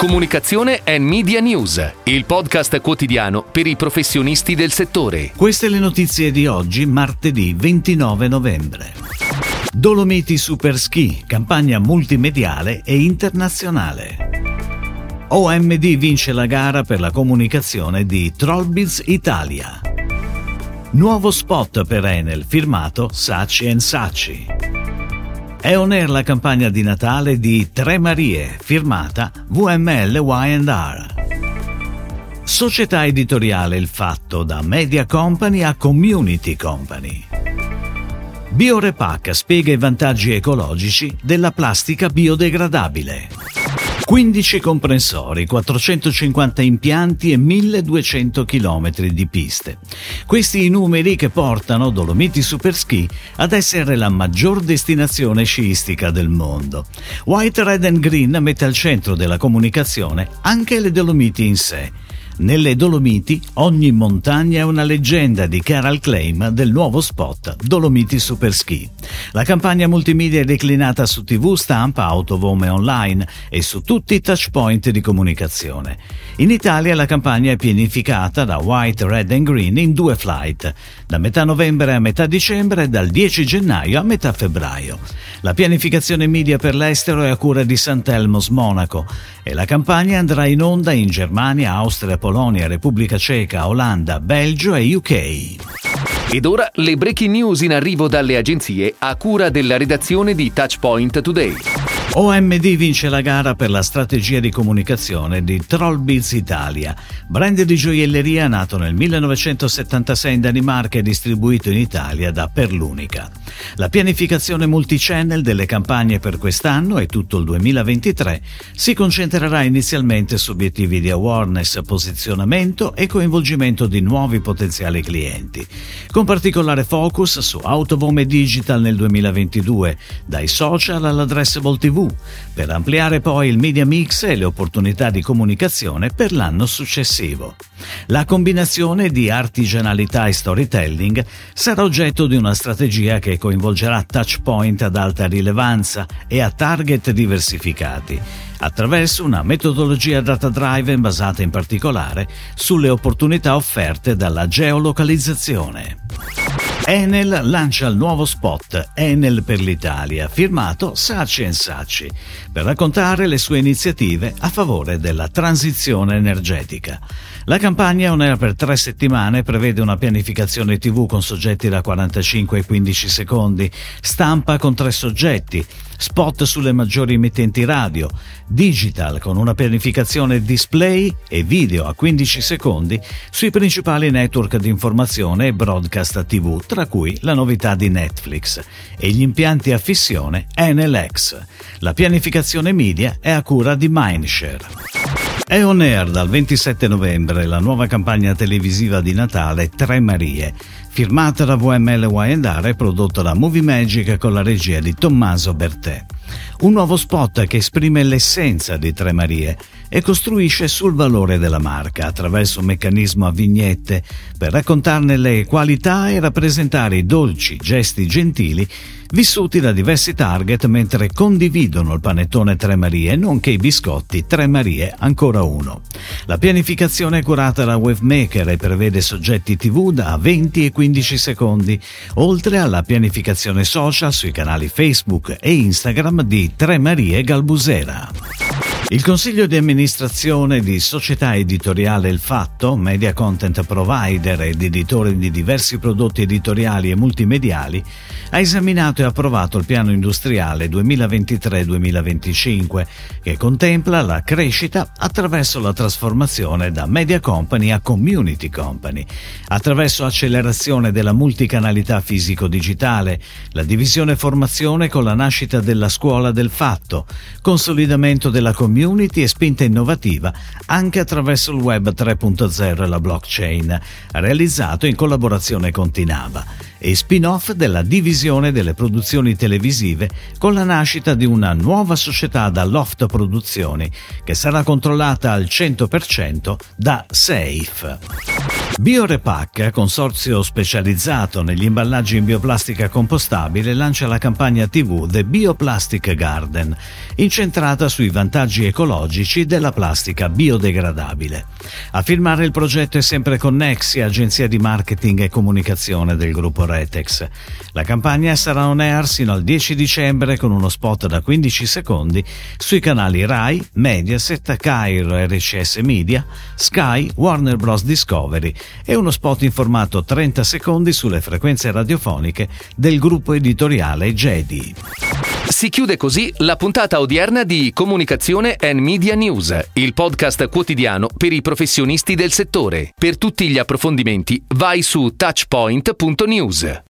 Comunicazione e Media News, il podcast quotidiano per i professionisti del settore. Queste le notizie di oggi, martedì 29 novembre. Dolomiti Super Ski, campagna multimediale e internazionale. OMD vince la gara per la comunicazione di Trollbiz Italia. Nuovo spot per Enel firmato Saci Saci. È on air la campagna di Natale di Tre Marie, firmata VML Y&R. Società editoriale Il Fatto da Media Company a Community Company. Biorepack spiega i vantaggi ecologici della plastica biodegradabile. 15 comprensori, 450 impianti e 1200 km di piste. Questi i numeri che portano Dolomiti Superski ad essere la maggior destinazione sciistica del mondo. White, Red and Green mette al centro della comunicazione anche le Dolomiti in sé nelle Dolomiti ogni montagna è una leggenda di Carol Claim del nuovo spot Dolomiti Super Ski. La campagna multimedia è declinata su TV, stampa, autovome online e su tutti i touchpoint di comunicazione. In Italia la campagna è pianificata da White, Red and Green in due flight, da metà novembre a metà dicembre e dal 10 gennaio a metà febbraio. La pianificazione media per l'estero è a cura di Sant'Elmos Monaco e la campagna andrà in onda in Germania, Austria, Polonia, Repubblica Ceca, Olanda, Belgio e UK. Ed ora le breaking news in arrivo dalle agenzie a cura della redazione di Touchpoint Today. OMD vince la gara per la strategia di comunicazione di Trollbiz Italia, brand di gioielleria nato nel 1976 in Danimarca e distribuito in Italia da Perlunica. La pianificazione multichannel delle campagne per quest'anno e tutto il 2023 si concentrerà inizialmente su obiettivi di awareness, posizionamento e coinvolgimento di nuovi potenziali clienti, con particolare focus su Autovome Digital nel 2022, dai social all'addressable TV per ampliare poi il media mix e le opportunità di comunicazione per l'anno successivo. La combinazione di artigianalità e storytelling sarà oggetto di una strategia che coinvolgerà touchpoint ad alta rilevanza e a target diversificati attraverso una metodologia data-driven basata in particolare sulle opportunità offerte dalla geolocalizzazione. Enel lancia il nuovo spot Enel per l'Italia, firmato Saci Saci, per raccontare le sue iniziative a favore della transizione energetica. La campagna On Air per tre settimane prevede una pianificazione TV con soggetti da 45 ai 15 secondi, stampa con tre soggetti, spot sulle maggiori emittenti radio, digital con una pianificazione display e video a 15 secondi sui principali network di informazione e broadcast TV, tra cui la novità di Netflix, e gli impianti a fissione NLX. La pianificazione media è a cura di Mindshare. È on air dal 27 novembre la nuova campagna televisiva di Natale Tre Marie, firmata da VML Y&R e prodotta da Movie Magic con la regia di Tommaso Bertè. Un nuovo spot che esprime l'essenza di Tre Marie e costruisce sul valore della marca attraverso un meccanismo a vignette per raccontarne le qualità e rappresentare i dolci gesti gentili vissuti da diversi target mentre condividono il panettone Tre Marie nonché i biscotti Tre Marie ancora uno. La pianificazione è curata da Wavemaker e prevede soggetti TV da 20 e 15 secondi, oltre alla pianificazione social sui canali Facebook e Instagram di Tre Marie Galbusera. Il consiglio di amministrazione di società editoriale Il Fatto, media content provider ed editore di diversi prodotti editoriali e multimediali, ha esaminato e approvato il piano industriale 2023-2025 che contempla la crescita attraverso la trasformazione da media company a community company, attraverso accelerazione della multicanalità fisico-digitale, la divisione formazione con la nascita della scuola del fatto, consolidamento della community community e spinta innovativa anche attraverso il web 3.0 e la blockchain, realizzato in collabozione con Tinava, e spin-off della divisione delle produzioni televisive con la nascita di una nuova società da Loft Produzioni che sarà controllata al 100% da Safe. Biorepac, consorzio specializzato negli imballaggi in bioplastica compostabile, lancia la campagna TV The Bioplastic Garden, incentrata sui vantaggi ecologici della plastica biodegradabile. A firmare il progetto è sempre Connexi, agenzia di marketing e comunicazione del gruppo Retex. La campagna sarà on air sino al 10 dicembre con uno spot da 15 secondi sui canali Rai, Mediaset, Cairo RCS Media, Sky, Warner Bros. Discovery e uno spot in formato 30 secondi sulle frequenze radiofoniche del gruppo editoriale Jedi. Si chiude così la puntata odierna di Comunicazione and Media News, il podcast quotidiano per i professionisti del settore. Per tutti gli approfondimenti vai su touchpoint.news.